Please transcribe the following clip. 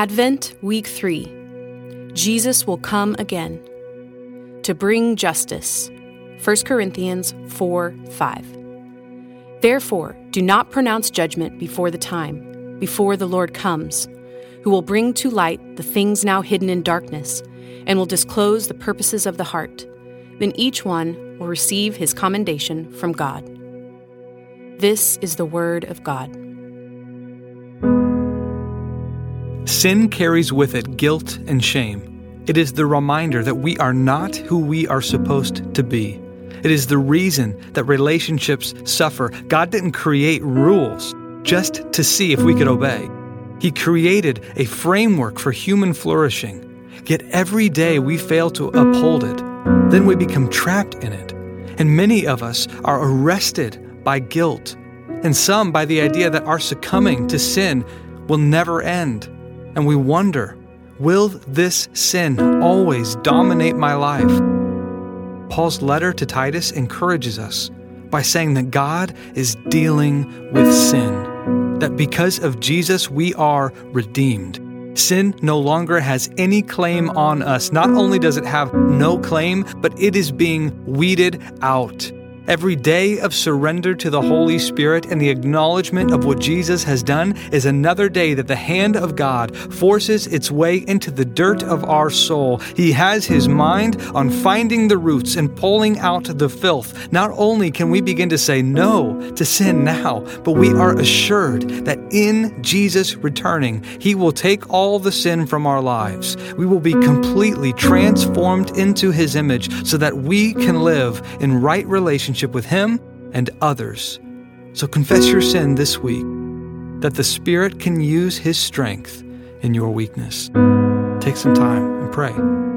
Advent, Week 3 Jesus will come again to bring justice. 1 Corinthians 4 5. Therefore, do not pronounce judgment before the time, before the Lord comes, who will bring to light the things now hidden in darkness, and will disclose the purposes of the heart. Then each one will receive his commendation from God. This is the word of God. Sin carries with it guilt and shame. It is the reminder that we are not who we are supposed to be. It is the reason that relationships suffer. God didn't create rules just to see if we could obey. He created a framework for human flourishing. Yet every day we fail to uphold it. Then we become trapped in it. And many of us are arrested by guilt, and some by the idea that our succumbing to sin will never end. And we wonder, will this sin always dominate my life? Paul's letter to Titus encourages us by saying that God is dealing with sin, that because of Jesus we are redeemed. Sin no longer has any claim on us. Not only does it have no claim, but it is being weeded out. Every day of surrender to the Holy Spirit and the acknowledgement of what Jesus has done is another day that the hand of God forces its way into the dirt of our soul. He has his mind on finding the roots and pulling out the filth. Not only can we begin to say no to sin now, but we are assured that in Jesus returning, he will take all the sin from our lives. We will be completely transformed into his image so that we can live in right relationship relationship with Him and others. So confess your sin this week that the Spirit can use His strength in your weakness. Take some time and pray.